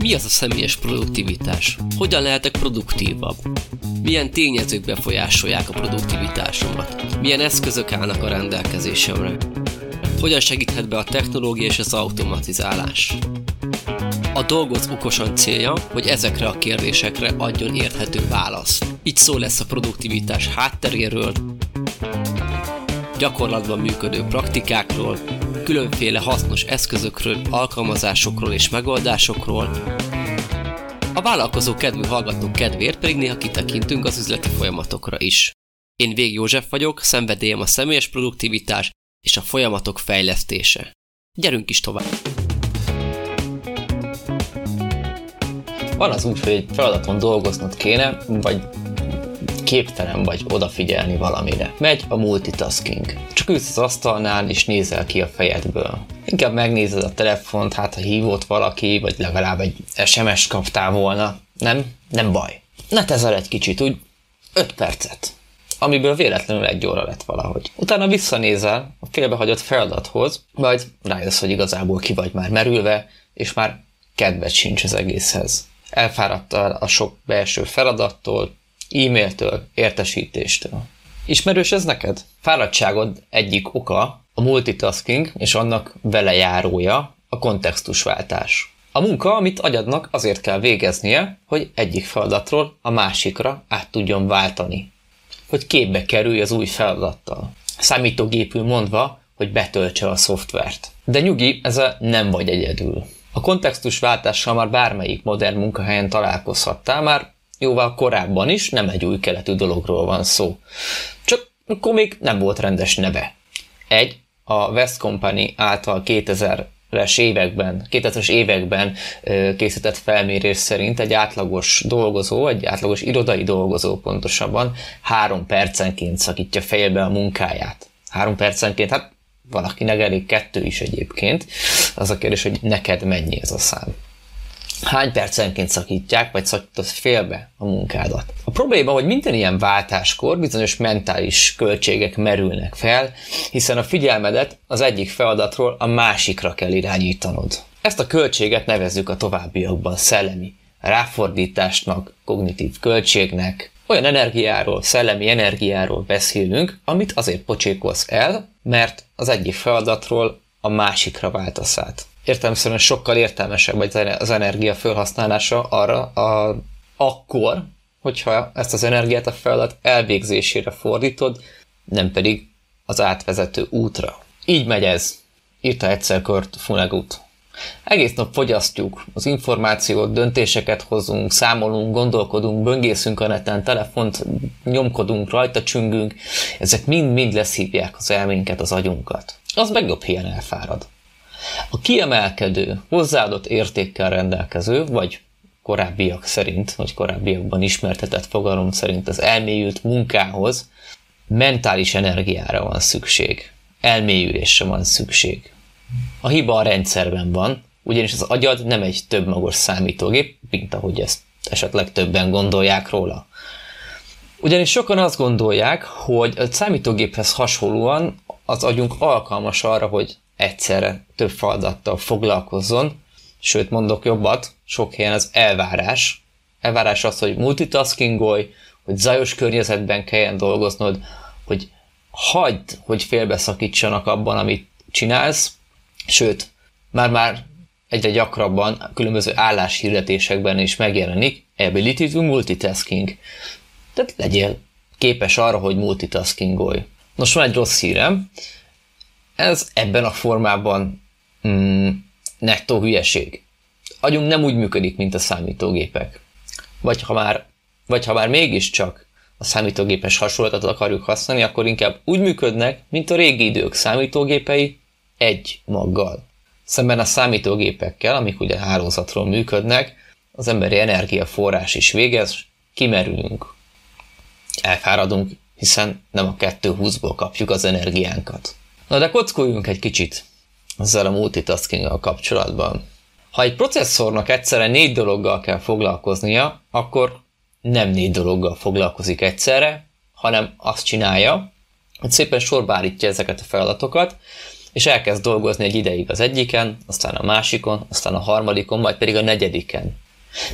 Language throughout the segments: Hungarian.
Mi az a személyes produktivitás? Hogyan lehetek produktívabb? Milyen tényezők befolyásolják a produktivitásomat? Milyen eszközök állnak a rendelkezésemre? Hogyan segíthet be a technológia és az automatizálás? A Dolgoz okosan célja, hogy ezekre a kérdésekre adjon érthető választ. Így szó lesz a produktivitás hátteréről, gyakorlatban működő praktikákról, különféle hasznos eszközökről, alkalmazásokról és megoldásokról, a vállalkozó kedvű hallgatók kedvéért pedig néha kitekintünk az üzleti folyamatokra is. Én Vég József vagyok, szenvedélyem a személyes produktivitás és a folyamatok fejlesztése. Gyerünk is tovább! Van az úgy, hogy egy feladaton dolgoznod kéne, vagy képtelen vagy odafigyelni valamire. Megy a multitasking. Csak ülsz az asztalnál és nézel ki a fejedből. Inkább megnézed a telefont, hát ha hívott valaki, vagy legalább egy SMS kaptál volna. Nem? Nem baj. Ne tezel egy kicsit, úgy 5 percet amiből véletlenül egy óra lett valahogy. Utána visszanézel a félbehagyott feladathoz, vagy rájössz, hogy igazából ki vagy már merülve, és már kedved sincs az egészhez. Elfáradtál a sok belső feladattól, e-mailtől, értesítéstől. Ismerős ez neked? Fáradtságod egyik oka a multitasking és annak vele járója a kontextusváltás. A munka, amit agyadnak azért kell végeznie, hogy egyik feladatról a másikra át tudjon váltani. Hogy képbe kerülj az új feladattal. Számítógépül mondva, hogy betöltse a szoftvert. De nyugi, ezzel nem vagy egyedül. A kontextusváltással már bármelyik modern munkahelyen találkozhattál, már jóval korábban is, nem egy új keletű dologról van szó. Csak akkor még nem volt rendes neve. Egy, a West Company által 2000-es években, 2000-es években készített felmérés szerint egy átlagos dolgozó, egy átlagos irodai dolgozó pontosabban három percenként szakítja fejbe a munkáját. Három percenként, hát valakinek elég kettő is egyébként. Az a kérdés, hogy neked mennyi ez a szám hány percenként szakítják, vagy szakítasz félbe a munkádat. A probléma, hogy minden ilyen váltáskor bizonyos mentális költségek merülnek fel, hiszen a figyelmedet az egyik feladatról a másikra kell irányítanod. Ezt a költséget nevezzük a továbbiakban szellemi ráfordításnak, kognitív költségnek, olyan energiáról, szellemi energiáról beszélünk, amit azért pocsékolsz el, mert az egyik feladatról a másikra váltasz át értelmszerűen sokkal értelmesebb vagy az energia felhasználása arra a, akkor, hogyha ezt az energiát a feladat elvégzésére fordítod, nem pedig az átvezető útra. Így megy ez, írta egyszer Kurt Funegut. Egész nap fogyasztjuk az információt, döntéseket hozunk, számolunk, gondolkodunk, böngészünk a neten, telefont nyomkodunk, rajta csüngünk, ezek mind-mind leszívják az elménket, az agyunkat. Az meg jobb helyen elfárad. A kiemelkedő, hozzáadott értékkel rendelkező, vagy korábbiak szerint, vagy korábbiakban ismertetett fogalom szerint az elmélyült munkához mentális energiára van szükség. Elmélyülésre van szükség. A hiba a rendszerben van, ugyanis az agyad nem egy több magos számítógép, mint ahogy ezt esetleg többen gondolják róla. Ugyanis sokan azt gondolják, hogy a számítógéphez hasonlóan az agyunk alkalmas arra, hogy egyszerre több feladattal foglalkozzon, sőt mondok jobbat, sok helyen az elvárás. Elvárás az, hogy multitaskingolj, hogy zajos környezetben kelljen dolgoznod, hogy hagyd, hogy félbeszakítsanak abban, amit csinálsz, sőt, már-már egyre gyakrabban különböző álláshirdetésekben is megjelenik ability to multitasking. Tehát legyél képes arra, hogy multitaskingolj. Nos, van egy rossz hírem, ez ebben a formában mm, nettó hülyeség. Agyunk nem úgy működik, mint a számítógépek. Vagy ha már, vagy ha már mégiscsak a számítógépes hasonlatot akarjuk használni, akkor inkább úgy működnek, mint a régi idők számítógépei, egy maggal. Szemben a számítógépekkel, amik ugye hálózatról működnek, az emberi energiaforrás is végez, kimerülünk. Elfáradunk, hiszen nem a 220-ból kapjuk az energiánkat. Na de kockuljunk egy kicsit ezzel a multitasking kapcsolatban. Ha egy processzornak egyszerre négy dologgal kell foglalkoznia, akkor nem négy dologgal foglalkozik egyszerre, hanem azt csinálja, hogy szépen sorba állítja ezeket a feladatokat, és elkezd dolgozni egy ideig az egyiken, aztán a másikon, aztán a harmadikon, majd pedig a negyediken.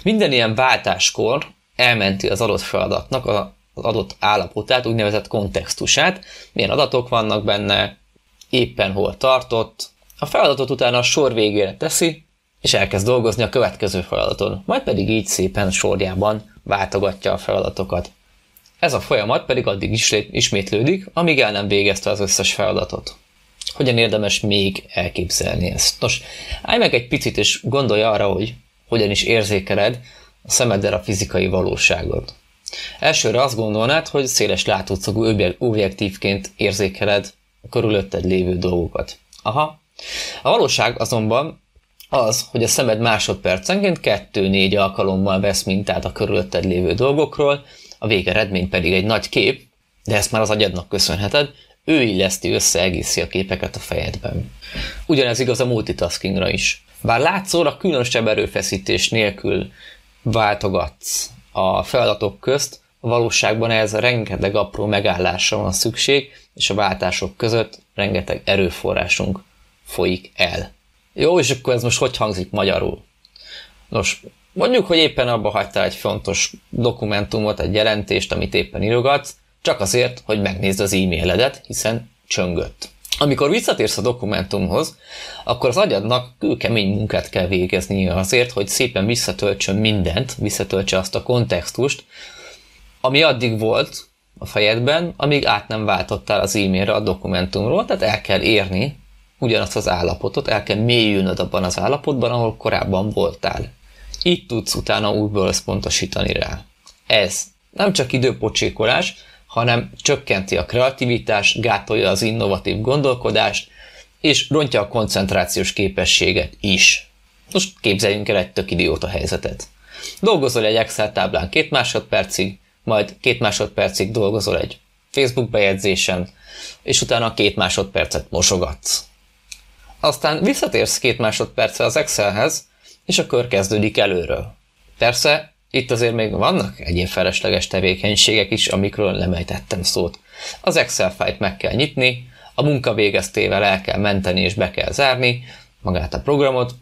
Minden ilyen váltáskor elmenti az adott feladatnak az adott állapotát, úgynevezett kontextusát, milyen adatok vannak benne, éppen hol tartott. A feladatot utána a sor végére teszi, és elkezd dolgozni a következő feladaton, majd pedig így szépen sorjában váltogatja a feladatokat. Ez a folyamat pedig addig is ismétlődik, amíg el nem végezte az összes feladatot. Hogyan érdemes még elképzelni ezt? Nos, állj meg egy picit és gondolj arra, hogy hogyan is érzékeled a szemeddel a fizikai valóságot. Elsőre azt gondolnád, hogy széles látócogú objektívként érzékeled körülötted lévő dolgokat. Aha. A valóság azonban az, hogy a szemed másodpercenként 2-4 alkalommal vesz mintát a körülötted lévő dolgokról, a végeredmény pedig egy nagy kép, de ezt már az agyadnak köszönheted, ő illeszti össze egészi a képeket a fejedben. Ugyanez igaz a multitaskingra is. Bár látszóra különösebb erőfeszítés nélkül váltogatsz a feladatok közt, valóságban ez rengeteg apró megállásra van szükség, és a váltások között rengeteg erőforrásunk folyik el. Jó, és akkor ez most hogy hangzik magyarul? Nos, mondjuk, hogy éppen abba hagytál egy fontos dokumentumot, egy jelentést, amit éppen írogatsz, csak azért, hogy megnézd az e-mailedet, hiszen csöngött. Amikor visszatérsz a dokumentumhoz, akkor az agyadnak kőkemény munkát kell végeznie azért, hogy szépen visszatöltsön mindent, visszatöltse azt a kontextust, ami addig volt a fejedben, amíg át nem váltottál az e-mailre a dokumentumról, tehát el kell érni ugyanazt az állapotot, el kell mélyülnöd abban az állapotban, ahol korábban voltál. Így tudsz utána újból összpontosítani rá. Ez nem csak időpocsékolás, hanem csökkenti a kreativitást, gátolja az innovatív gondolkodást, és rontja a koncentrációs képességet is. Most képzeljünk el egy tök idióta helyzetet. Dolgozol egy Excel táblán két másodpercig, majd két másodpercig dolgozol egy Facebook bejegyzésen, és utána két másodpercet mosogatsz. Aztán visszatérsz két másodperce az Excelhez, és a kör kezdődik előről. Persze, itt azért még vannak egyéb felesleges tevékenységek is, amikről nem ejtettem szót. Az Excel fájt meg kell nyitni, a munka végeztével el kell menteni és be kell zárni magát a programot,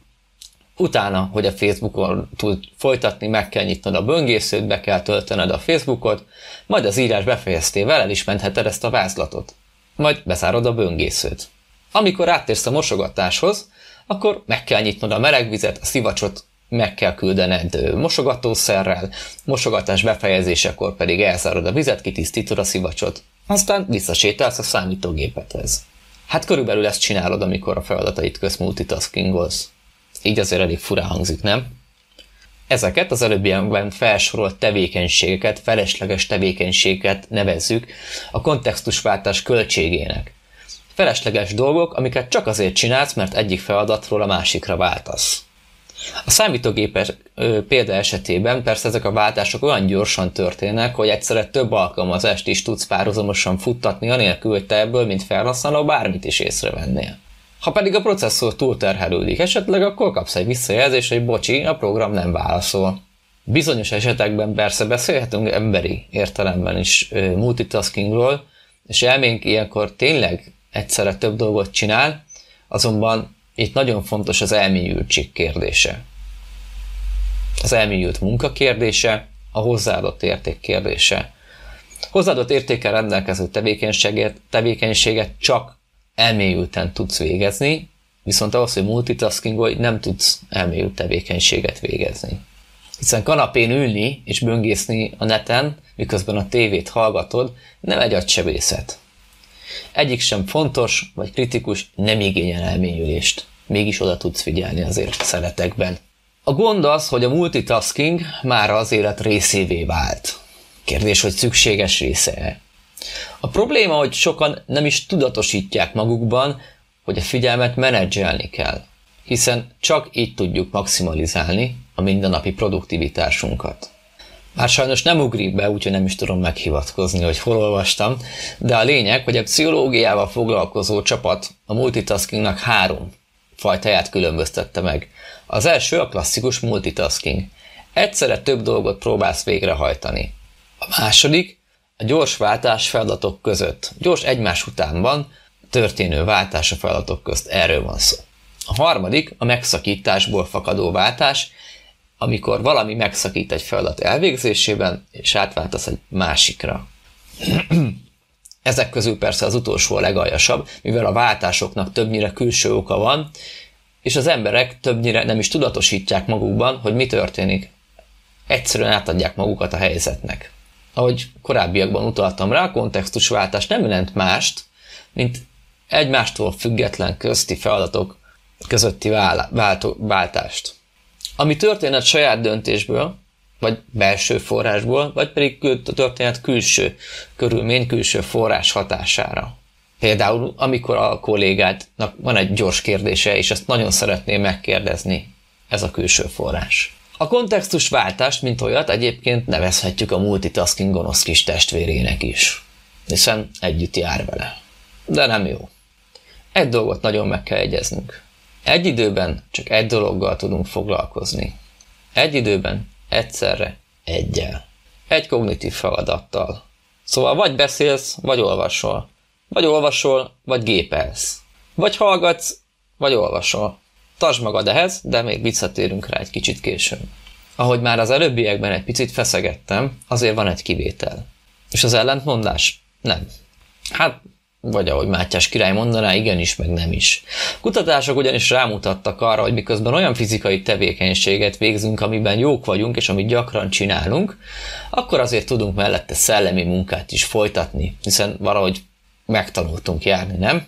utána, hogy a Facebookon tud folytatni, meg kell nyitnod a böngészőt, be kell töltened a Facebookot, majd az írás befejeztével el is mentheted ezt a vázlatot. Majd bezárod a böngészőt. Amikor áttérsz a mosogatáshoz, akkor meg kell nyitnod a melegvizet, a szivacsot meg kell küldened mosogatószerrel, mosogatás befejezésekor pedig elzárod a vizet, kitisztítod a szivacsot. Aztán visszasétálsz a számítógépethez. Hát körülbelül ezt csinálod, amikor a feladatait köz multitaskingolsz. Így azért elég furán hangzik, nem? Ezeket az előbbiekben felsorolt tevékenységeket, felesleges tevékenységeket nevezzük a kontextusváltás költségének. Felesleges dolgok, amiket csak azért csinálsz, mert egyik feladatról a másikra váltasz. A számítógépes példa esetében persze ezek a váltások olyan gyorsan történnek, hogy egyszerre több alkalmazást is tudsz párhuzamosan futtatni, anélkül, hogy te ebből, mint felhasználó, bármit is észrevennél. Ha pedig a processzor túlterhelődik esetleg, akkor kapsz egy visszajelzést, hogy bocsi, a program nem válaszol. Bizonyos esetekben persze beszélhetünk emberi értelemben is multitaskingról, és elménk ilyenkor tényleg egyszerre több dolgot csinál, azonban itt nagyon fontos az elmélyültség kérdése. Az elmélyült munka kérdése, a hozzáadott érték kérdése. Hozzáadott értékkel rendelkező tevékenységet, tevékenységet csak elmélyülten tudsz végezni, viszont ahhoz, hogy multitaskingolj, nem tudsz elmélyült tevékenységet végezni. Hiszen kanapén ülni és böngészni a neten, miközben a tévét hallgatod, nem egy agysebészet. Egyik sem fontos vagy kritikus, nem igényel elmélyülést. Mégis oda tudsz figyelni azért szeretekben. A gond az, hogy a multitasking már az élet részévé vált. Kérdés, hogy szükséges része-e? A probléma, hogy sokan nem is tudatosítják magukban, hogy a figyelmet menedzselni kell, hiszen csak így tudjuk maximalizálni a mindennapi produktivitásunkat. Már sajnos nem ugrik be, úgyhogy nem is tudom meghivatkozni, hogy hol olvastam, de a lényeg, hogy a pszichológiával foglalkozó csapat a multitaskingnak három fajtáját különböztette meg. Az első a klasszikus multitasking. Egyszerre több dolgot próbálsz végrehajtani. A második a gyors váltás feladatok között. Gyors egymás utánban történő váltás a feladatok közt. Erről van szó. A harmadik a megszakításból fakadó váltás, amikor valami megszakít egy feladat elvégzésében, és átváltasz egy másikra. Ezek közül persze az utolsó a legaljasabb, mivel a váltásoknak többnyire külső oka van, és az emberek többnyire nem is tudatosítják magukban, hogy mi történik. Egyszerűen átadják magukat a helyzetnek. Ahogy korábbiakban utaltam rá, a kontextusváltás nem jelent mást, mint egymástól független közti feladatok közötti váltást. Ami történet saját döntésből, vagy belső forrásból, vagy pedig történet külső körülmény, külső forrás hatására. Például, amikor a kollégádnak van egy gyors kérdése, és ezt nagyon szeretné megkérdezni, ez a külső forrás. A kontextus váltást, mint olyat egyébként nevezhetjük a multitasking gonosz kis testvérének is, hiszen együtt jár vele. De nem jó. Egy dolgot nagyon meg kell egyeznünk. Egy időben csak egy dologgal tudunk foglalkozni. Egy időben egyszerre egyel. Egy kognitív feladattal. Szóval vagy beszélsz, vagy olvasol. Vagy olvasol, vagy gépelsz. Vagy hallgatsz, vagy olvasol. Tartsd magad ehhez, de még visszatérünk rá egy kicsit később. Ahogy már az előbbiekben egy picit feszegettem, azért van egy kivétel. És az ellentmondás? Nem. Hát vagy ahogy Mátyás király mondaná, igenis, meg nem is. Kutatások ugyanis rámutattak arra, hogy miközben olyan fizikai tevékenységet végzünk, amiben jók vagyunk, és amit gyakran csinálunk, akkor azért tudunk mellette szellemi munkát is folytatni, hiszen valahogy megtanultunk járni, nem?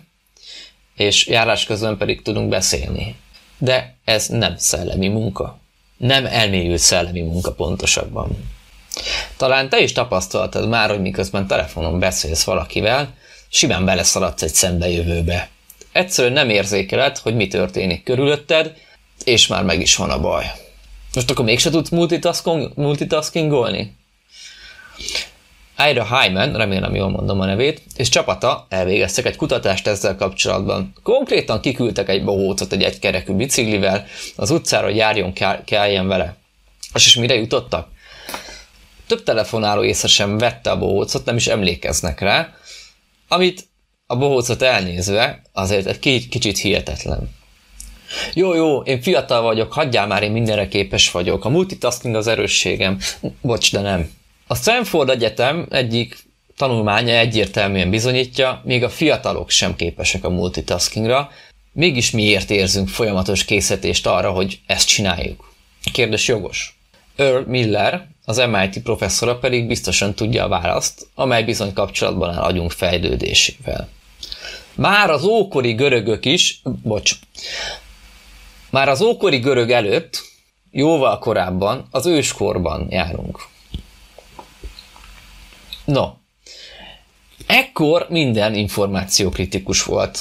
És járás közben pedig tudunk beszélni. De ez nem szellemi munka. Nem elmélyült szellemi munka pontosabban. Talán te is tapasztaltad már, hogy miközben telefonon beszélsz valakivel, simán beleszaladsz egy szembejövőbe. Egyszerűen nem érzékeled, hogy mi történik körülötted, és már meg is van a baj. Most akkor mégse tudsz multitasking, multitaskingolni? Ira Hyman, remélem jól mondom a nevét, és csapata elvégeztek egy kutatást ezzel kapcsolatban. Konkrétan kiküldtek egy bohócot egy egykerekű biciklivel az utcára, járjon, kelljen vele. És, és mire jutottak? Több telefonáló észre sem vette a bohócot, nem is emlékeznek rá, amit a bohócot elnézve azért egy kicsit hihetetlen. Jó, jó, én fiatal vagyok, hagyjál már, én mindenre képes vagyok. A multitasking az erősségem. Bocs, de nem. A Stanford Egyetem egyik tanulmánya egyértelműen bizonyítja, még a fiatalok sem képesek a multitaskingra, mégis miért érzünk folyamatos készítést arra, hogy ezt csináljuk? Kérdés jogos. Earl Miller, az MIT professzora pedig biztosan tudja a választ, amely bizony kapcsolatban áll agyunk fejlődésével. Már az ókori görögök is, bocs, már az ókori görög előtt, jóval korábban, az őskorban járunk. No, ekkor minden információ kritikus volt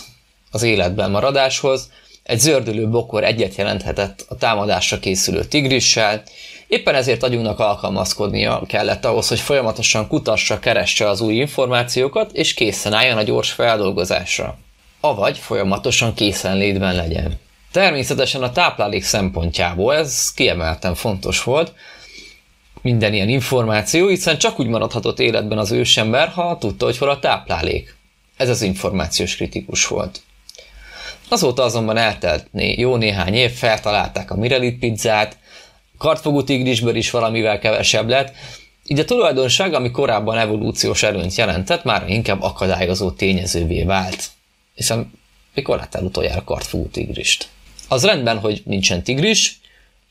az életben maradáshoz, egy zördülő bokor egyet jelenthetett a támadásra készülő tigrissel, Éppen ezért agyunknak alkalmazkodnia kellett ahhoz, hogy folyamatosan kutassa, keresse az új információkat, és készen álljon a gyors feldolgozásra. Avagy folyamatosan készenlétben legyen. Természetesen a táplálék szempontjából ez kiemelten fontos volt, minden ilyen információ, hiszen csak úgy maradhatott életben az ősember, ha tudta, hogy hol a táplálék. Ez az információs kritikus volt. Azóta azonban eltelt jó néhány év, feltalálták a Mirelit pizzát, kartfogú tigrisből is valamivel kevesebb lett, így a tulajdonság, ami korábban evolúciós előnyt jelentett, már inkább akadályozó tényezővé vált. Hiszen mikor láttál utoljára kartfogú tigrist? Az rendben, hogy nincsen tigris,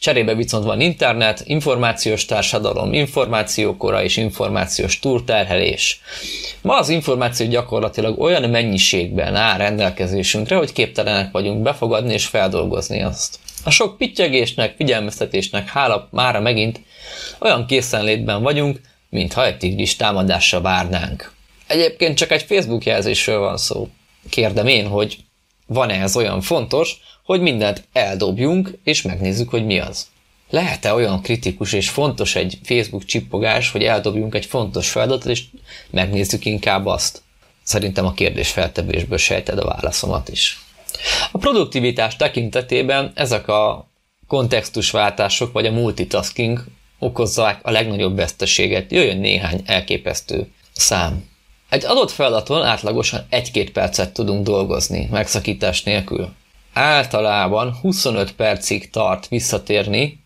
cserébe viszont van internet, információs társadalom, információkora és információs túlterhelés. Ma az információ gyakorlatilag olyan mennyiségben áll rendelkezésünkre, hogy képtelenek vagyunk befogadni és feldolgozni azt. A sok pittyegésnek, figyelmeztetésnek hála mára megint olyan készenlétben vagyunk, mintha egy tigris támadásra várnánk. Egyébként csak egy Facebook jelzésről van szó. Kérdem én, hogy van-e ez olyan fontos, hogy mindent eldobjunk, és megnézzük, hogy mi az. Lehet-e olyan kritikus és fontos egy Facebook csippogás, hogy eldobjunk egy fontos feladatot, és megnézzük inkább azt? Szerintem a kérdés feltevésből sejted a válaszomat is. A produktivitás tekintetében ezek a kontextusváltások vagy a multitasking okozzák a legnagyobb veszteséget. Jöjjön néhány elképesztő szám. Egy adott feladaton átlagosan 1-2 percet tudunk dolgozni, megszakítás nélkül. Általában 25 percig tart visszatérni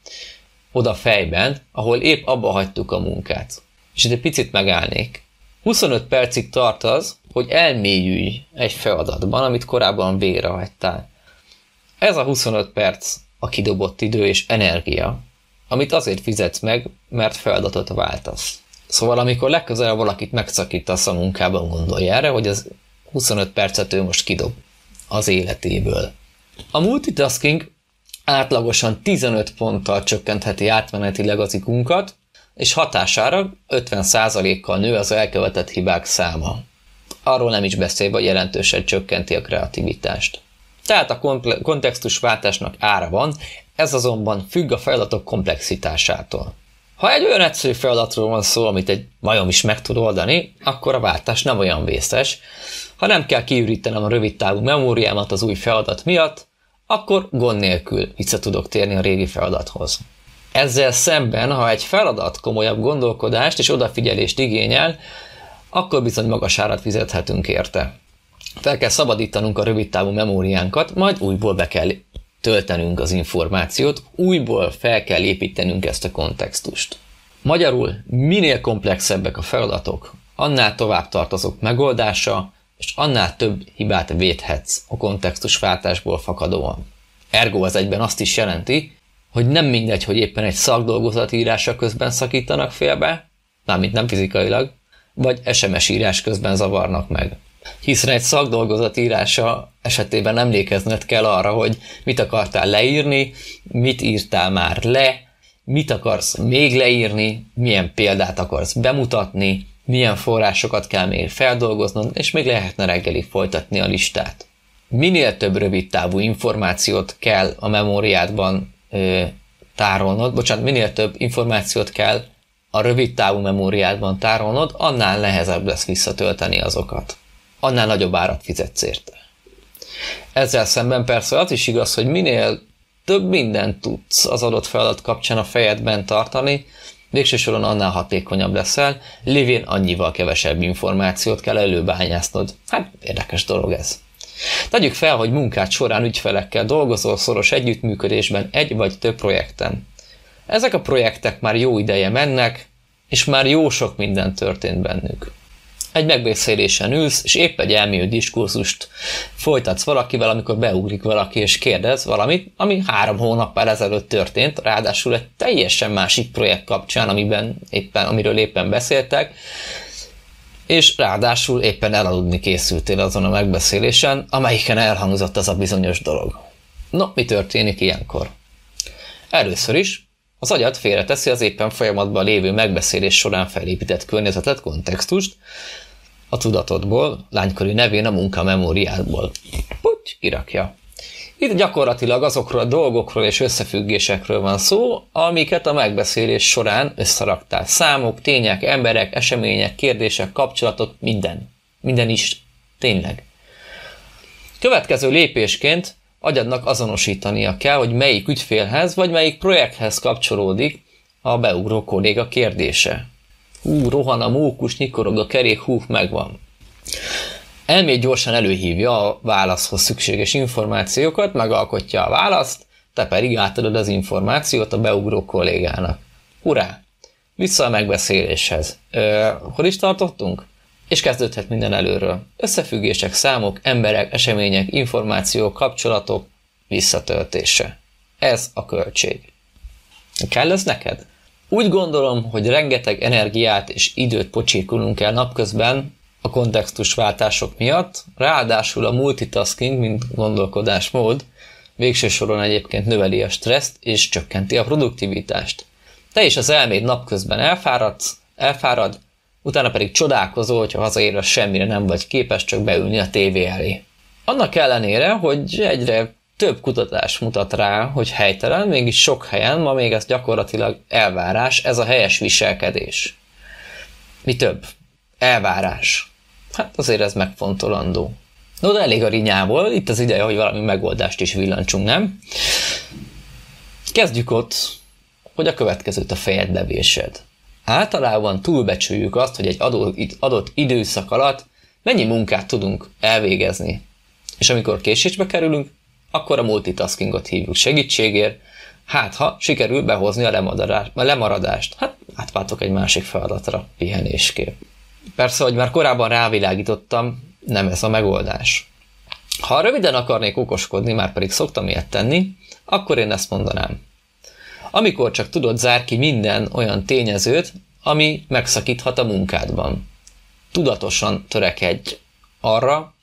oda fejben, ahol épp abba hagytuk a munkát. És itt egy picit megállnék. 25 percig tart az, hogy elmélyülj egy feladatban, amit korábban végrehajtál. Ez a 25 perc a kidobott idő és energia, amit azért fizetsz meg, mert feladatot váltasz. Szóval amikor legközelebb valakit megszakítasz a munkában, gondolj erre, hogy az 25 percet ő most kidob az életéből. A multitasking átlagosan 15 ponttal csökkentheti átmenetileg az ikunkat, és hatására 50%-kal nő az elkövetett hibák száma. Arról nem is beszélve, hogy jelentősen csökkenti a kreativitást. Tehát a kontextusváltásnak ára van, ez azonban függ a feladatok komplexitásától. Ha egy olyan egyszerű feladatról van szó, amit egy majom is meg tud oldani, akkor a váltás nem olyan vészes. Ha nem kell kiürítenem a rövid távú memóriámat az új feladat miatt, akkor gond nélkül vissza tudok térni a régi feladathoz. Ezzel szemben, ha egy feladat komolyabb gondolkodást és odafigyelést igényel, akkor bizony magas árat fizethetünk érte. Fel kell szabadítanunk a rövidtávú memóriánkat, majd újból be kell töltenünk az információt, újból fel kell építenünk ezt a kontextust. Magyarul minél komplexebbek a feladatok, annál tovább tart azok megoldása, és annál több hibát védhetsz a kontextusváltásból fakadóan. Ergo az egyben azt is jelenti, hogy nem mindegy, hogy éppen egy szakdolgozat írása közben szakítanak félbe, mármint nem fizikailag, vagy SMS írás közben zavarnak meg. Hiszen egy szakdolgozat írása esetében emlékezned kell arra, hogy mit akartál leírni, mit írtál már le, mit akarsz még leírni, milyen példát akarsz bemutatni, milyen forrásokat kell még feldolgoznod, és még lehetne reggelig folytatni a listát. Minél több rövid távú információt kell a memóriádban ö, tárolnod, bocsánat, minél több információt kell a rövid távú memóriádban tárolnod, annál nehezebb lesz visszatölteni azokat. Annál nagyobb árat fizetsz érte. Ezzel szemben persze az is igaz, hogy minél több mindent tudsz az adott feladat kapcsán a fejedben tartani, végső soron annál hatékonyabb leszel, lévén annyival kevesebb információt kell előbányásznod. Hát érdekes dolog ez. Tegyük fel, hogy munkát során ügyfelekkel dolgozol szoros együttműködésben egy vagy több projekten. Ezek a projektek már jó ideje mennek, és már jó sok minden történt bennük. Egy megbeszélésen ülsz, és épp egy elmélyű diskurzust folytatsz valakivel, amikor beugrik valaki és kérdez valamit, ami három hónappal ezelőtt történt, ráadásul egy teljesen másik projekt kapcsán, amiben éppen, amiről éppen beszéltek, és ráadásul éppen elaludni készültél azon a megbeszélésen, amelyiken elhangzott az a bizonyos dolog. No, mi történik ilyenkor? Először is az agyad félreteszi az éppen folyamatban lévő megbeszélés során felépített környezetet, kontextust, a tudatodból, lánykörű nevén a munka memóriádból. Puty, kirakja. Itt gyakorlatilag azokról a dolgokról és összefüggésekről van szó, amiket a megbeszélés során összeraktál. Számok, tények, emberek, események, kérdések, kapcsolatok, minden. Minden is. Tényleg. Következő lépésként agyadnak azonosítania kell, hogy melyik ügyfélhez vagy melyik projekthez kapcsolódik a beugró kolléga kérdése. Hú, rohan a mókus, nyikorog a kerék, hú, megvan. Elméd gyorsan előhívja a válaszhoz szükséges információkat, megalkotja a választ, te pedig átadod az információt a beugró kollégának. Urá! Vissza a megbeszéléshez. Ö, hol is tartottunk? És kezdődhet minden előről. Összefüggések, számok, emberek, események, információk, kapcsolatok, visszatöltése. Ez a költség. Kell ez neked? Úgy gondolom, hogy rengeteg energiát és időt pocsékolunk el napközben a kontextusváltások miatt, ráadásul a multitasking, mint gondolkodásmód, végső soron egyébként növeli a stresszt és csökkenti a produktivitást. Te is az elméd napközben elfáradsz, elfárad, utána pedig csodálkozol, hogyha hazaérve semmire nem vagy képes csak beülni a tévé elé. Annak ellenére, hogy egyre több kutatás mutat rá, hogy helytelen, mégis sok helyen ma még ez gyakorlatilag elvárás, ez a helyes viselkedés. Mi több? Elvárás. Hát azért ez megfontolandó. No, de elég a rinyából, itt az ideje, hogy valami megoldást is villancsunk, nem? Kezdjük ott, hogy a következőt a fejedbe vésed. Általában túlbecsüljük azt, hogy egy adott időszak alatt mennyi munkát tudunk elvégezni. És amikor késésbe kerülünk, akkor a multitaskingot hívjuk segítségért, hát ha sikerül behozni a lemaradást, hát átváltok egy másik feladatra pihenésképp. Persze, hogy már korábban rávilágítottam, nem ez a megoldás. Ha röviden akarnék okoskodni, már pedig szoktam ilyet tenni, akkor én ezt mondanám. Amikor csak tudod, zár ki minden olyan tényezőt, ami megszakíthat a munkádban. Tudatosan törekedj arra,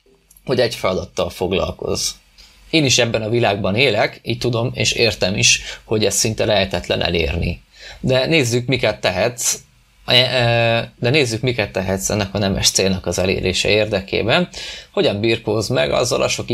hogy egy feladattal foglalkozz. Én is ebben a világban élek, így tudom és értem is, hogy ez szinte lehetetlen elérni. De nézzük, miket tehetsz, de nézzük, miket tehetsz ennek a nemes célnak az elérése érdekében. Hogyan birkóz meg azzal a sok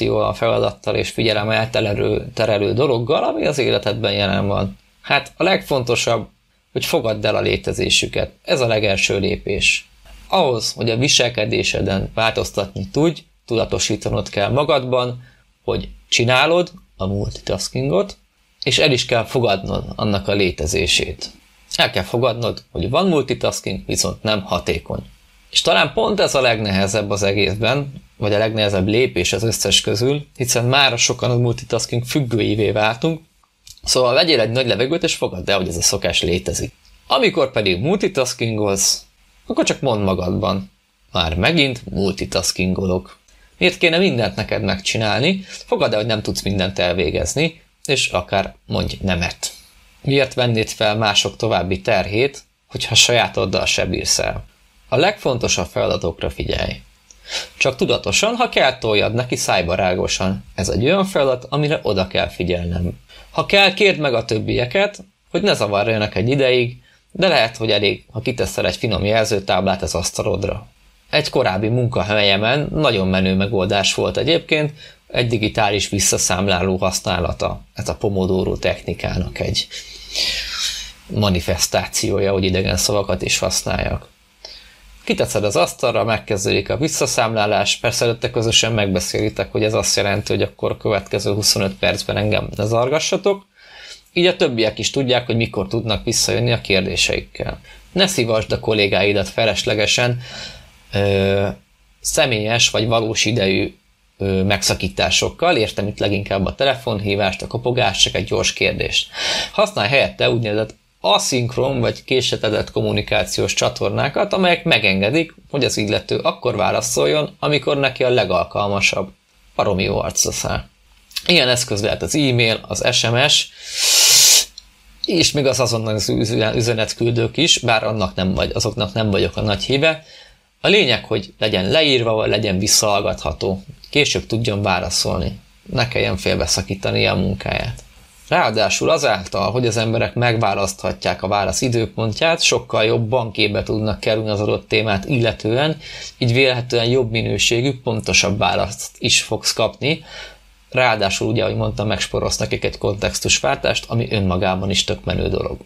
a feladattal és figyelem elterelő terelő dologgal, ami az életedben jelen van. Hát a legfontosabb, hogy fogadd el a létezésüket. Ez a legelső lépés. Ahhoz, hogy a viselkedéseden változtatni tudj, tudatosítanod kell magadban, hogy csinálod a multitaskingot, és el is kell fogadnod annak a létezését. El kell fogadnod, hogy van multitasking, viszont nem hatékony. És talán pont ez a legnehezebb az egészben, vagy a legnehezebb lépés az összes közül, hiszen már sokan a multitasking függőivé váltunk, szóval vegyél egy nagy levegőt, és fogadd el, hogy ez a szokás létezik. Amikor pedig multitaskingolsz, akkor csak mondd magadban, már megint multitaskingolok. Miért kéne mindent neked megcsinálni? Fogad el, hogy nem tudsz mindent elvégezni, és akár mondj nemet. Miért vennéd fel mások további terhét, hogyha sajátoddal se bírsz el? A legfontosabb feladatokra figyelj. Csak tudatosan, ha kell toljad neki szájbarágosan. Ez egy olyan feladat, amire oda kell figyelnem. Ha kell, kérd meg a többieket, hogy ne zavarjanak egy ideig, de lehet, hogy elég, ha kiteszel egy finom jelzőtáblát az asztalodra. Egy korábbi munkahelyemen nagyon menő megoldás volt egyébként, egy digitális visszaszámláló használata. Ez a Pomodoro technikának egy manifestációja, hogy idegen szavakat is használjak. Kiteszed az asztalra, megkezdődik a visszaszámlálás, persze előtte közösen megbeszélitek, hogy ez azt jelenti, hogy akkor a következő 25 percben engem ne zargassatok, így a többiek is tudják, hogy mikor tudnak visszajönni a kérdéseikkel. Ne szívasd a kollégáidat feleslegesen, ö, személyes vagy valós idejű megszakításokkal, értem itt leginkább a telefonhívást, a kopogást, csak egy gyors kérdést. Használj helyette úgynevezett aszinkron vagy késetedett kommunikációs csatornákat, amelyek megengedik, hogy az illető akkor válaszoljon, amikor neki a legalkalmasabb. Baromi jó arcra száll. Ilyen eszköz lehet az e-mail, az SMS, és még az azonnal az üzenetküldők is, bár annak nem vagy, azoknak nem vagyok a nagy híve, a lényeg, hogy legyen leírva, vagy legyen visszahallgatható. Később tudjon válaszolni. Ne kelljen félbeszakítani a munkáját. Ráadásul azáltal, hogy az emberek megválaszthatják a válasz időpontját, sokkal jobban képbe tudnak kerülni az adott témát illetően, így vélhetően jobb minőségű, pontosabb választ is fogsz kapni. Ráadásul ugye, ahogy mondtam, megsporosz nekik egy kontextusváltást, ami önmagában is tök menő dolog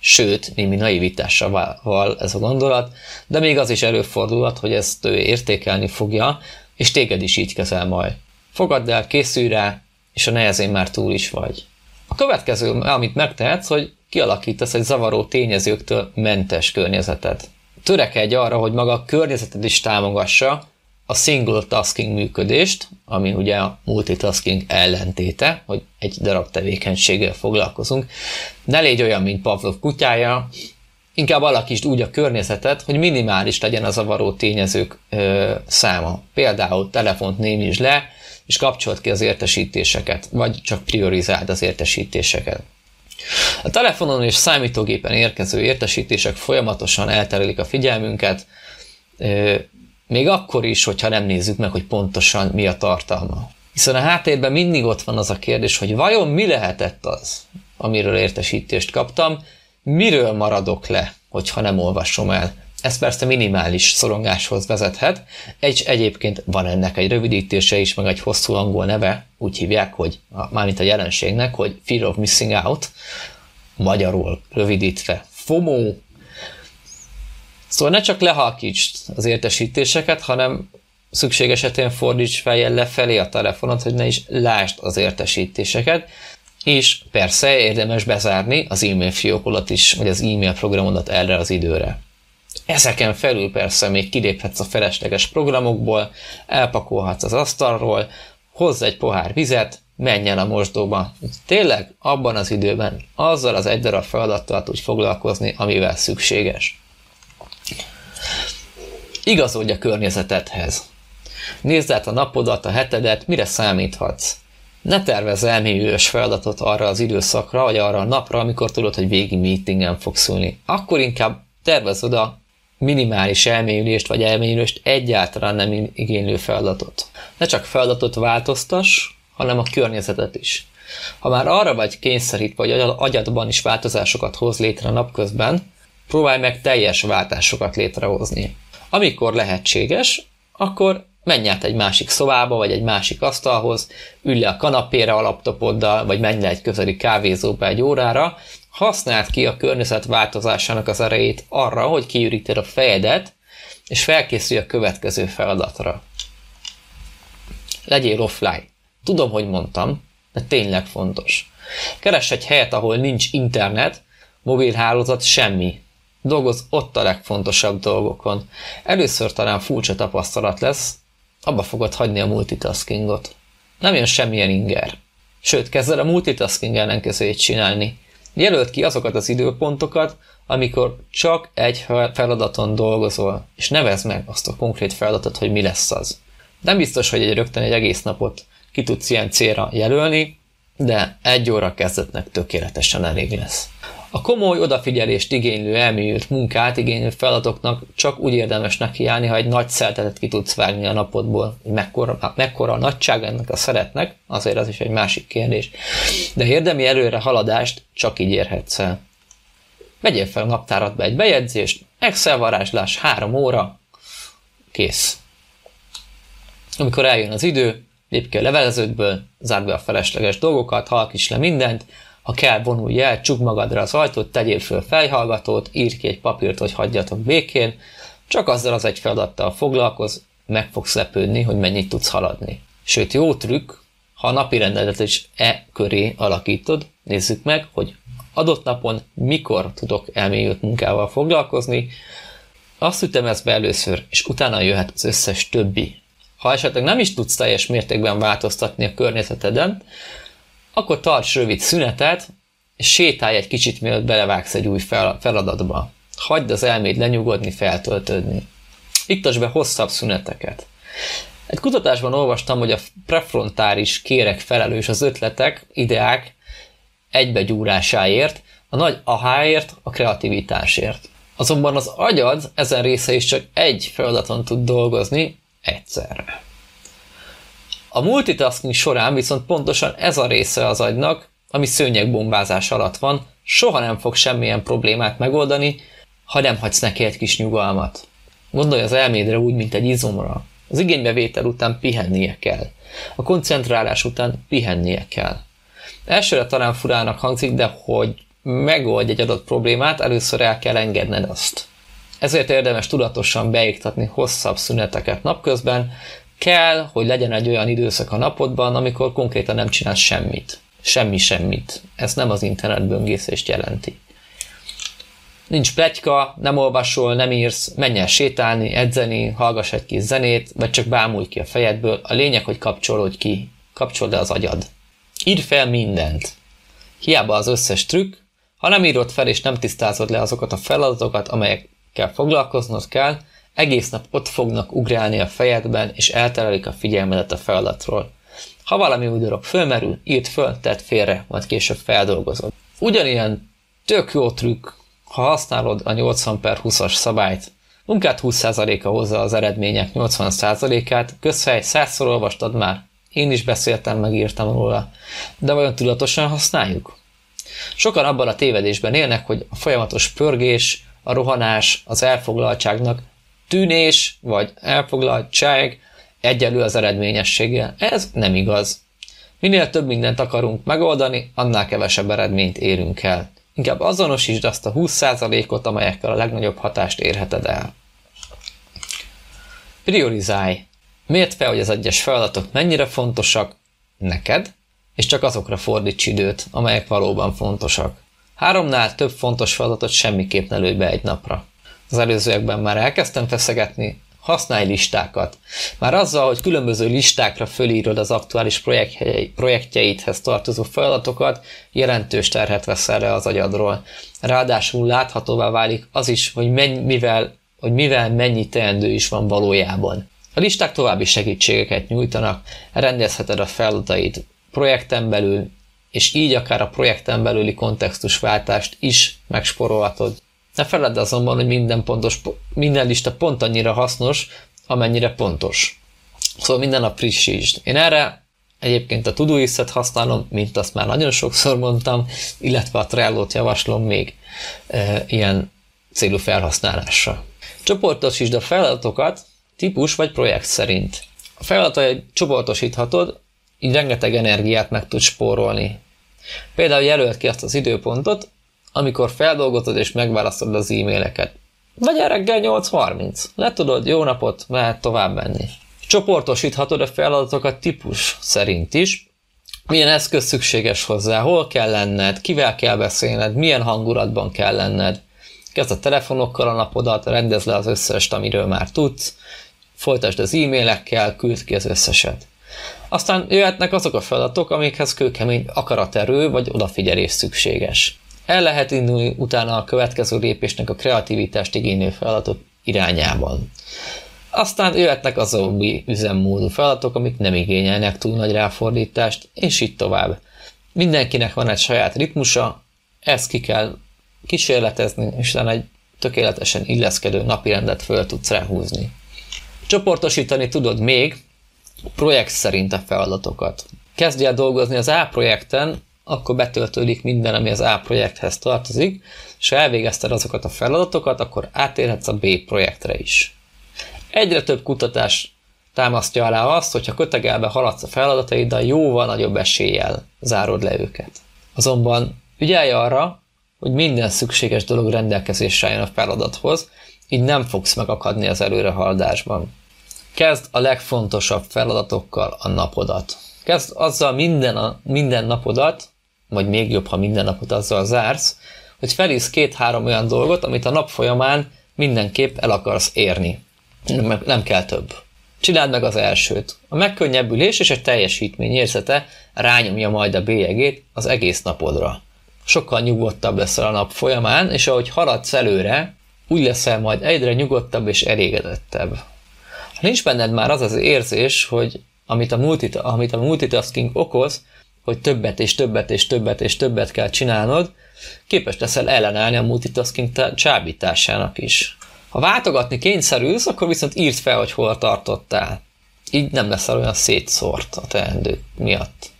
sőt, némi naivitással val ez a gondolat, de még az is előfordulhat, hogy ezt ő értékelni fogja, és téged is így kezel majd. Fogadd el, készülj rá, és a nehezén már túl is vagy. A következő, amit megtehetsz, hogy kialakítasz egy zavaró tényezőktől mentes környezetet. Törekedj arra, hogy maga a környezeted is támogassa, a single tasking működést, ami ugye a multitasking ellentéte, hogy egy darab tevékenységgel foglalkozunk. Ne légy olyan, mint Pavlov kutyája, inkább alakítsd úgy a környezetet, hogy minimális legyen a zavaró tényezők ö, száma. Például telefont némítsd le, és kapcsolt ki az értesítéseket, vagy csak priorizáld az értesítéseket. A telefonon és számítógépen érkező értesítések folyamatosan elterelik a figyelmünket, még akkor is, hogyha nem nézzük meg, hogy pontosan mi a tartalma. Hiszen a háttérben mindig ott van az a kérdés, hogy vajon mi lehetett az, amiről értesítést kaptam, miről maradok le, hogyha nem olvasom el. Ez persze minimális szorongáshoz vezethet, egy, egyébként van ennek egy rövidítése is, meg egy hosszú angol neve, úgy hívják, hogy mármint a jelenségnek, hogy Fear of Missing Out, magyarul rövidítve FOMO, Szóval ne csak lehalkítsd az értesítéseket, hanem szükség esetén fordíts fejjel lefelé a telefonot, hogy ne is lásd az értesítéseket. És persze érdemes bezárni az e-mail fiókolat is, vagy az e-mail programodat erre az időre. Ezeken felül persze még kiléphetsz a felesleges programokból, elpakolhatsz az asztalról, hozz egy pohár vizet, menj el a mosdóba. Tényleg abban az időben azzal az egy darab feladattal tudj foglalkozni, amivel szükséges. Igazodj a környezetedhez. Nézd át a napodat, a hetedet, mire számíthatsz. Ne tervezz elmélyülős feladatot arra az időszakra, vagy arra a napra, amikor tudod, hogy végi meetingen fogsz ülni. Akkor inkább tervezz oda minimális elmélyülést vagy elmélyülést egyáltalán nem igénylő feladatot. Ne csak feladatot változtass, hanem a környezetet is. Ha már arra vagy kényszerít, vagy agyadban is változásokat hoz létre napközben, próbálj meg teljes váltásokat létrehozni. Amikor lehetséges, akkor menj át egy másik szobába, vagy egy másik asztalhoz, ülj le a kanapére a laptopoddal, vagy menj le egy közeli kávézóba egy órára, használd ki a környezet változásának az erejét arra, hogy kiüríted a fejedet, és felkészülj a következő feladatra. Legyél offline. Tudom, hogy mondtam, de tényleg fontos. Keres egy helyet, ahol nincs internet, mobilhálózat, semmi. Dolgoz ott a legfontosabb dolgokon. Először talán furcsa tapasztalat lesz, abba fogod hagyni a multitaskingot. Nem jön semmilyen inger. Sőt, kezd el a multitasking ellenkezőjét csinálni. Jelölt ki azokat az időpontokat, amikor csak egy feladaton dolgozol, és nevezd meg azt a konkrét feladatot, hogy mi lesz az. Nem biztos, hogy egy rögtön egy egész napot ki tudsz ilyen célra jelölni, de egy óra kezdetnek tökéletesen elég lesz. A komoly odafigyelést igénylő elmélyült munkát igénylő feladatoknak csak úgy érdemes nekiállni, ha egy nagy szeltetet ki tudsz vágni a napodból. Mekkora, mekkora a nagyság ennek a szeretnek, azért az is egy másik kérdés. De érdemi előre haladást csak így érhetsz el. Vegyél fel a naptáradba egy bejegyzést, Excel varázslás, három óra, kész. Amikor eljön az idő, lép ki a leveleződből, zárd be a felesleges dolgokat, halkíts le mindent, ha kell, vonulj el, csuk magadra az ajtót, tegyél föl fejhallgatót, írj ki egy papírt, hogy hagyjatok békén, csak azzal az egy feladattal foglalkoz, meg fogsz lepődni, hogy mennyit tudsz haladni. Sőt, jó trükk, ha a napi rendedet is e köré alakítod, nézzük meg, hogy adott napon mikor tudok elmélyült munkával foglalkozni, azt ütemez be először, és utána jöhet az összes többi. Ha esetleg nem is tudsz teljes mértékben változtatni a környezeteden, akkor tarts rövid szünetet, sétálj egy kicsit, mielőtt belevágsz egy új feladatba. Hagyd az elméd lenyugodni, feltöltődni. Iktasd be hosszabb szüneteket. Egy kutatásban olvastam, hogy a prefrontális kérek felelős az ötletek, ideák egybegyúrásáért, a nagy aháért, a kreativitásért. Azonban az agyad ezen része is csak egy feladaton tud dolgozni egyszerre. A multitasking során viszont pontosan ez a része az agynak, ami szőnyegbombázás alatt van, soha nem fog semmilyen problémát megoldani, ha nem hagysz neki egy kis nyugalmat. Gondolj az elmédre úgy, mint egy izomra. Az igénybevétel után pihennie kell. A koncentrálás után pihennie kell. Elsőre talán furának hangzik, de hogy megoldj egy adott problémát, először el kell engedned azt. Ezért érdemes tudatosan beiktatni hosszabb szüneteket napközben, Kell, hogy legyen egy olyan időszak a napodban, amikor konkrétan nem csinálsz semmit. Semmi semmit. Ez nem az internetböngészést jelenti. Nincs pletyka, nem olvasol, nem írsz, menj el sétálni, edzeni, hallgass egy kis zenét, vagy csak bámulj ki a fejedből. A lényeg, hogy kapcsolódj ki. Kapcsold le az agyad. Írd fel mindent. Hiába az összes trükk, ha nem írod fel és nem tisztázod le azokat a feladatokat, amelyekkel foglalkoznod kell, egész nap ott fognak ugrálni a fejedben, és elterelik a figyelmedet a feladatról. Ha valami új dolog fölmerül, írd föl, tedd félre, majd később feldolgozod. Ugyanilyen tök jó trükk, ha használod a 80 per 20-as szabályt, munkát 20%-a hozza az eredmények 80%-át, közhely 100-szor olvastad már, én is beszéltem, meg írtam róla, de vajon tudatosan használjuk? Sokan abban a tévedésben élnek, hogy a folyamatos pörgés, a rohanás, az elfoglaltságnak tűnés vagy elfoglaltság egyelő az eredményességgel. Ez nem igaz. Minél több mindent akarunk megoldani, annál kevesebb eredményt érünk el. Inkább azonosítsd azt a 20%-ot, amelyekkel a legnagyobb hatást érheted el. Priorizálj. Miért fel, hogy az egyes feladatok mennyire fontosak neked, és csak azokra fordíts időt, amelyek valóban fontosak. Háromnál több fontos feladatot semmiképp ne lőj be egy napra. Az előzőekben már elkezdtem feszegetni, használj listákat. Már azzal, hogy különböző listákra fölírod az aktuális projektjeidhez tartozó feladatokat, jelentős terhet veszel le az agyadról. Ráadásul láthatóvá válik az is, hogy, menny, mivel, hogy mivel mennyi teendő is van valójában. A listák további segítségeket nyújtanak, rendezheted a feladataid projekten belül, és így akár a projekten belüli kontextusváltást is megsporolhatod. Ne feledd azonban, hogy minden, pontos, minden lista pont annyira hasznos, amennyire pontos. Szóval minden nap frissítsd. Én erre egyébként a Todoist-et használom, mint azt már nagyon sokszor mondtam, illetve a Trello-t javaslom még e, ilyen célú felhasználásra. Csoportosítsd a feladatokat típus vagy projekt szerint. A feladatot csoportosíthatod, így rengeteg energiát meg tudsz spórolni. Például jelölt ki azt az időpontot, amikor feldolgozod és megválaszolod az e-maileket. Vagy reggel 8.30. Le tudod, jó napot, mehet tovább menni. Csoportosíthatod a feladatokat típus szerint is, milyen eszköz szükséges hozzá, hol kell lenned, kivel kell beszélned, milyen hangulatban kell lenned. Kezd a telefonokkal a napodat, rendezd le az összest, amiről már tudsz, folytasd az e-mailekkel, küld ki az összeset. Aztán jöhetnek azok a feladatok, amikhez kőkemény akaraterő vagy odafigyelés szükséges. El lehet indulni utána a következő lépésnek a kreativitást igénylő feladatok irányában. Aztán jöhetnek az új üzemmódú feladatok, amik nem igényelnek túl nagy ráfordítást, és így tovább. Mindenkinek van egy saját ritmusa, ezt ki kell kísérletezni, és utána egy tökéletesen illeszkedő napirendet föl tudsz ráhúzni. Csoportosítani tudod még projekt szerint a feladatokat. Kezdj el dolgozni az A projekten, akkor betöltődik minden, ami az A projekthez tartozik, és ha elvégezted azokat a feladatokat, akkor átérhetsz a B projektre is. Egyre több kutatás támasztja alá azt, hogyha kötegelbe haladsz a feladataiddal, jóval nagyobb eséllyel zárod le őket. Azonban ügyelj arra, hogy minden szükséges dolog rendelkezésre álljon a feladathoz, így nem fogsz megakadni az előrehaladásban. Kezd a legfontosabb feladatokkal a napodat. Kezd azzal minden, a, minden napodat, vagy még jobb, ha minden napot azzal zársz, hogy felísz két-három olyan dolgot, amit a nap folyamán mindenképp el akarsz érni. Nem, nem kell több. Csináld meg az elsőt. A megkönnyebbülés és a teljesítmény érzete rányomja majd a bélyegét az egész napodra. Sokkal nyugodtabb leszel a nap folyamán, és ahogy haladsz előre, úgy leszel majd egyre nyugodtabb és elégedettebb. Ha nincs benned már az az érzés, hogy amit a, multit, amit a multitasking okoz, hogy többet és többet és többet és többet kell csinálnod, képes leszel ellenállni a multitasking csábításának is. Ha váltogatni kényszerülsz, akkor viszont írd fel, hogy hol tartottál. Így nem leszel olyan szétszórt a teendők miatt.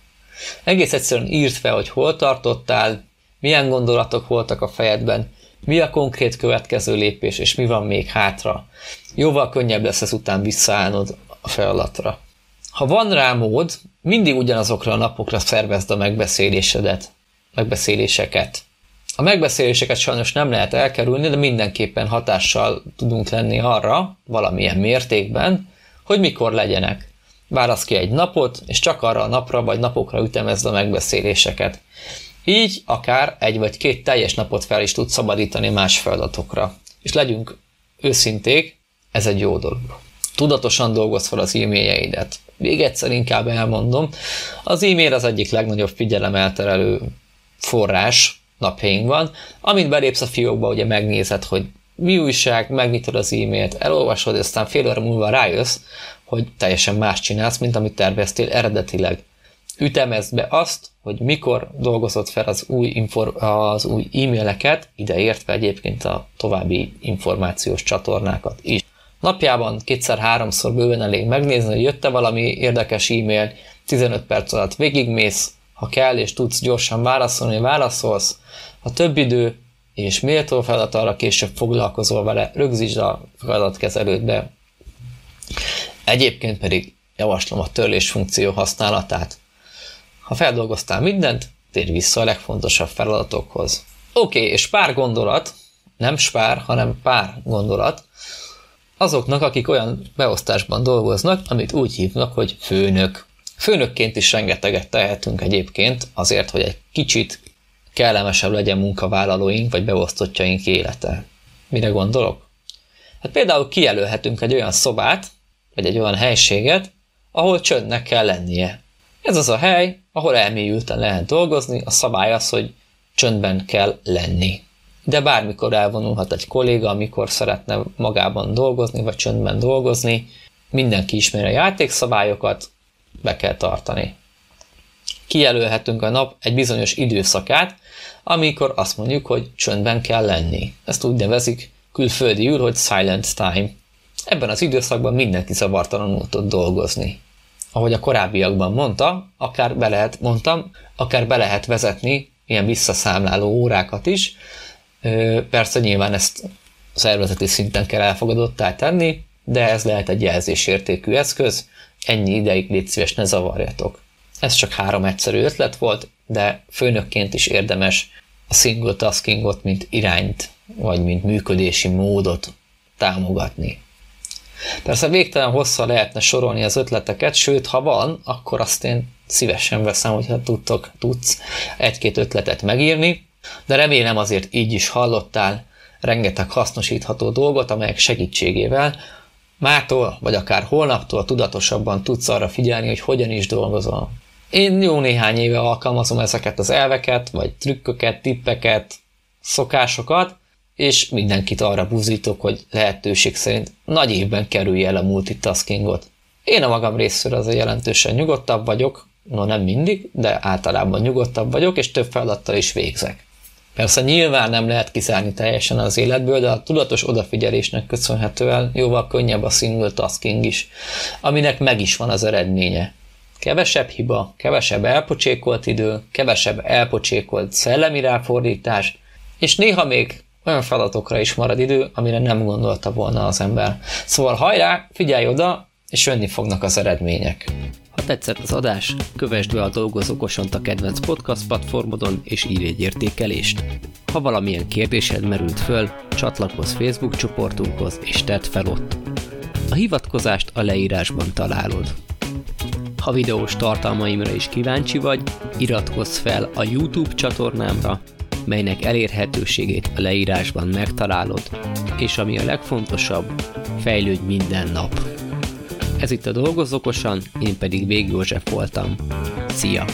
Egész egyszerűen írd fel, hogy hol tartottál, milyen gondolatok voltak a fejedben, mi a konkrét következő lépés, és mi van még hátra. Jóval könnyebb lesz ezután visszaállnod a feladatra. Ha van rá mód, mindig ugyanazokra a napokra szervezd a megbeszélésedet, megbeszéléseket. A megbeszéléseket sajnos nem lehet elkerülni, de mindenképpen hatással tudunk lenni arra, valamilyen mértékben, hogy mikor legyenek. Válasz ki egy napot, és csak arra a napra vagy napokra ütemezd a megbeszéléseket. Így akár egy vagy két teljes napot fel is tudsz szabadítani más feladatokra. És legyünk őszinték, ez egy jó dolog. Tudatosan dolgoz fel az e-mailjeidet. Még egyszer inkább elmondom, az e-mail az egyik legnagyobb figyelemelterelő forrás napjainkban, amint belépsz a fiókba, ugye megnézed, hogy mi újság, megnyitod az e-mailt, elolvasod, aztán fél óra múlva rájössz, hogy teljesen más csinálsz, mint amit terveztél eredetileg. Ütemezd be azt, hogy mikor dolgozott fel az új, infor- az új e-maileket, ideértve egyébként a további információs csatornákat is. Napjában kétszer-háromszor bőven elég megnézni, hogy jött-e valami érdekes e-mail, 15 perc alatt végigmész, ha kell és tudsz gyorsan válaszolni, válaszolsz, ha több idő és méltó feladat arra később foglalkozol vele, rögzítsd a feladatkezelődbe. Egyébként pedig javaslom a törlés funkció használatát. Ha feldolgoztál mindent, térj vissza a legfontosabb feladatokhoz. Oké, okay, és pár gondolat, nem spár, hanem pár gondolat, azoknak, akik olyan beosztásban dolgoznak, amit úgy hívnak, hogy főnök. Főnökként is rengeteget tehetünk egyébként azért, hogy egy kicsit kellemesebb legyen munkavállalóink vagy beosztottjaink élete. Mire gondolok? Hát például kijelölhetünk egy olyan szobát, vagy egy olyan helységet, ahol csöndnek kell lennie. Ez az a hely, ahol elmélyülten lehet dolgozni, a szabály az, hogy csöndben kell lenni. De bármikor elvonulhat egy kolléga, amikor szeretne magában dolgozni, vagy csöndben dolgozni, mindenki ismeri a játékszabályokat, be kell tartani. Kijelölhetünk a nap egy bizonyos időszakát, amikor azt mondjuk, hogy csöndben kell lenni. Ezt úgy nevezik külföldiül, hogy silent time. Ebben az időszakban mindenki zavartalanul tud dolgozni. Ahogy a korábbiakban mondta, akár be lehet, mondtam, akár be lehet vezetni ilyen visszaszámláló órákat is. Persze nyilván ezt szervezeti szinten kell elfogadottá tenni, de ez lehet egy jelzésértékű eszköz, ennyi ideig légy szíves, ne zavarjatok. Ez csak három egyszerű ötlet volt, de főnökként is érdemes a single taskingot, mint irányt, vagy mint működési módot támogatni. Persze végtelen hosszan lehetne sorolni az ötleteket, sőt, ha van, akkor azt én szívesen veszem, hogyha tudtok, tudsz egy-két ötletet megírni, de remélem azért így is hallottál rengeteg hasznosítható dolgot, amelyek segítségével mától, vagy akár holnaptól tudatosabban tudsz arra figyelni, hogy hogyan is dolgozol. Én jó néhány éve alkalmazom ezeket az elveket, vagy trükköket, tippeket, szokásokat, és mindenkit arra buzítok, hogy lehetőség szerint nagy évben kerülje el a multitaskingot. Én a magam részéről azért jelentősen nyugodtabb vagyok, no nem mindig, de általában nyugodtabb vagyok, és több feladattal is végzek. Persze nyilván nem lehet kizárni teljesen az életből, de a tudatos odafigyelésnek köszönhetően jóval könnyebb a single tasking is, aminek meg is van az eredménye. Kevesebb hiba, kevesebb elpocsékolt idő, kevesebb elpocsékolt szellemi ráfordítás, és néha még olyan feladatokra is marad idő, amire nem gondolta volna az ember. Szóval hajrá, figyelj oda, és jönni fognak az eredmények. Ha tetszett az adás, kövessd be a Dolgoz a kedvenc podcast platformodon, és írj egy értékelést. Ha valamilyen kérdésed merült föl, csatlakozz Facebook csoportunkhoz, és tedd fel ott. A hivatkozást a leírásban találod. Ha videós tartalmaimra is kíváncsi vagy, iratkozz fel a YouTube csatornámra, melynek elérhetőségét a leírásban megtalálod, és ami a legfontosabb, fejlődj minden nap. Ez itt a Dolgoz Okosan, én pedig Vég József voltam. Szia!